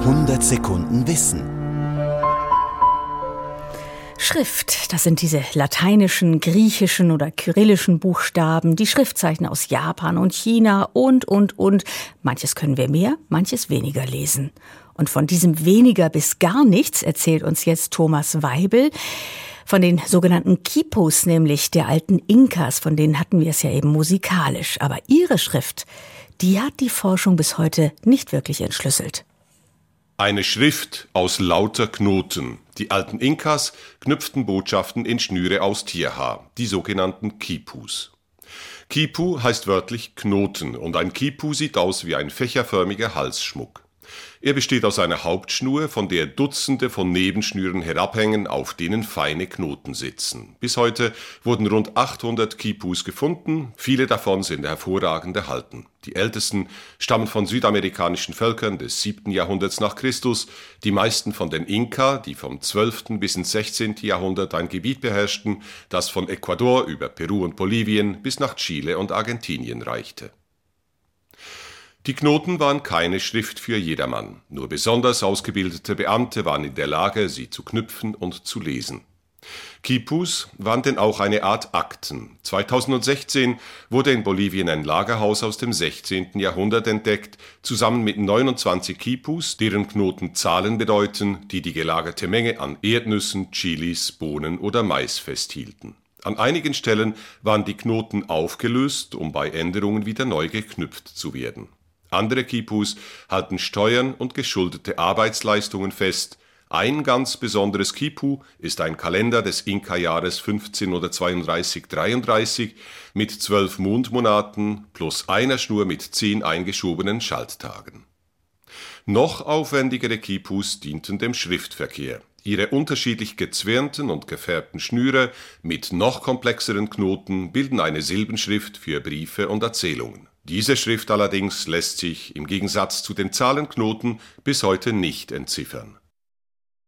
100 Sekunden Wissen. Schrift, das sind diese lateinischen, griechischen oder kyrillischen Buchstaben, die Schriftzeichen aus Japan und China und, und, und. Manches können wir mehr, manches weniger lesen. Und von diesem weniger bis gar nichts erzählt uns jetzt Thomas Weibel von den sogenannten Kipos, nämlich der alten Inkas, von denen hatten wir es ja eben musikalisch. Aber ihre Schrift, die hat die Forschung bis heute nicht wirklich entschlüsselt. Eine Schrift aus lauter Knoten. Die alten Inkas knüpften Botschaften in Schnüre aus Tierhaar, die sogenannten Kipus. Kipu heißt wörtlich Knoten und ein Kipu sieht aus wie ein fächerförmiger Halsschmuck. Er besteht aus einer Hauptschnur, von der Dutzende von Nebenschnüren herabhängen, auf denen feine Knoten sitzen. Bis heute wurden rund 800 Kipus gefunden, viele davon sind hervorragend erhalten. Die ältesten stammen von südamerikanischen Völkern des 7. Jahrhunderts nach Christus, die meisten von den Inka, die vom 12. bis ins 16. Jahrhundert ein Gebiet beherrschten, das von Ecuador über Peru und Bolivien bis nach Chile und Argentinien reichte. Die Knoten waren keine Schrift für jedermann. Nur besonders ausgebildete Beamte waren in der Lage, sie zu knüpfen und zu lesen. Kipus waren denn auch eine Art Akten. 2016 wurde in Bolivien ein Lagerhaus aus dem 16. Jahrhundert entdeckt, zusammen mit 29 Kipus, deren Knoten Zahlen bedeuten, die die gelagerte Menge an Erdnüssen, Chilis, Bohnen oder Mais festhielten. An einigen Stellen waren die Knoten aufgelöst, um bei Änderungen wieder neu geknüpft zu werden. Andere Kipus halten Steuern und geschuldete Arbeitsleistungen fest. Ein ganz besonderes Kipu ist ein Kalender des Inka-Jahres 1532-33 mit zwölf Mondmonaten plus einer Schnur mit zehn eingeschobenen Schalttagen. Noch aufwendigere Kipus dienten dem Schriftverkehr. Ihre unterschiedlich gezwirnten und gefärbten Schnüre mit noch komplexeren Knoten bilden eine Silbenschrift für Briefe und Erzählungen. Diese Schrift allerdings lässt sich im Gegensatz zu den Zahlenknoten bis heute nicht entziffern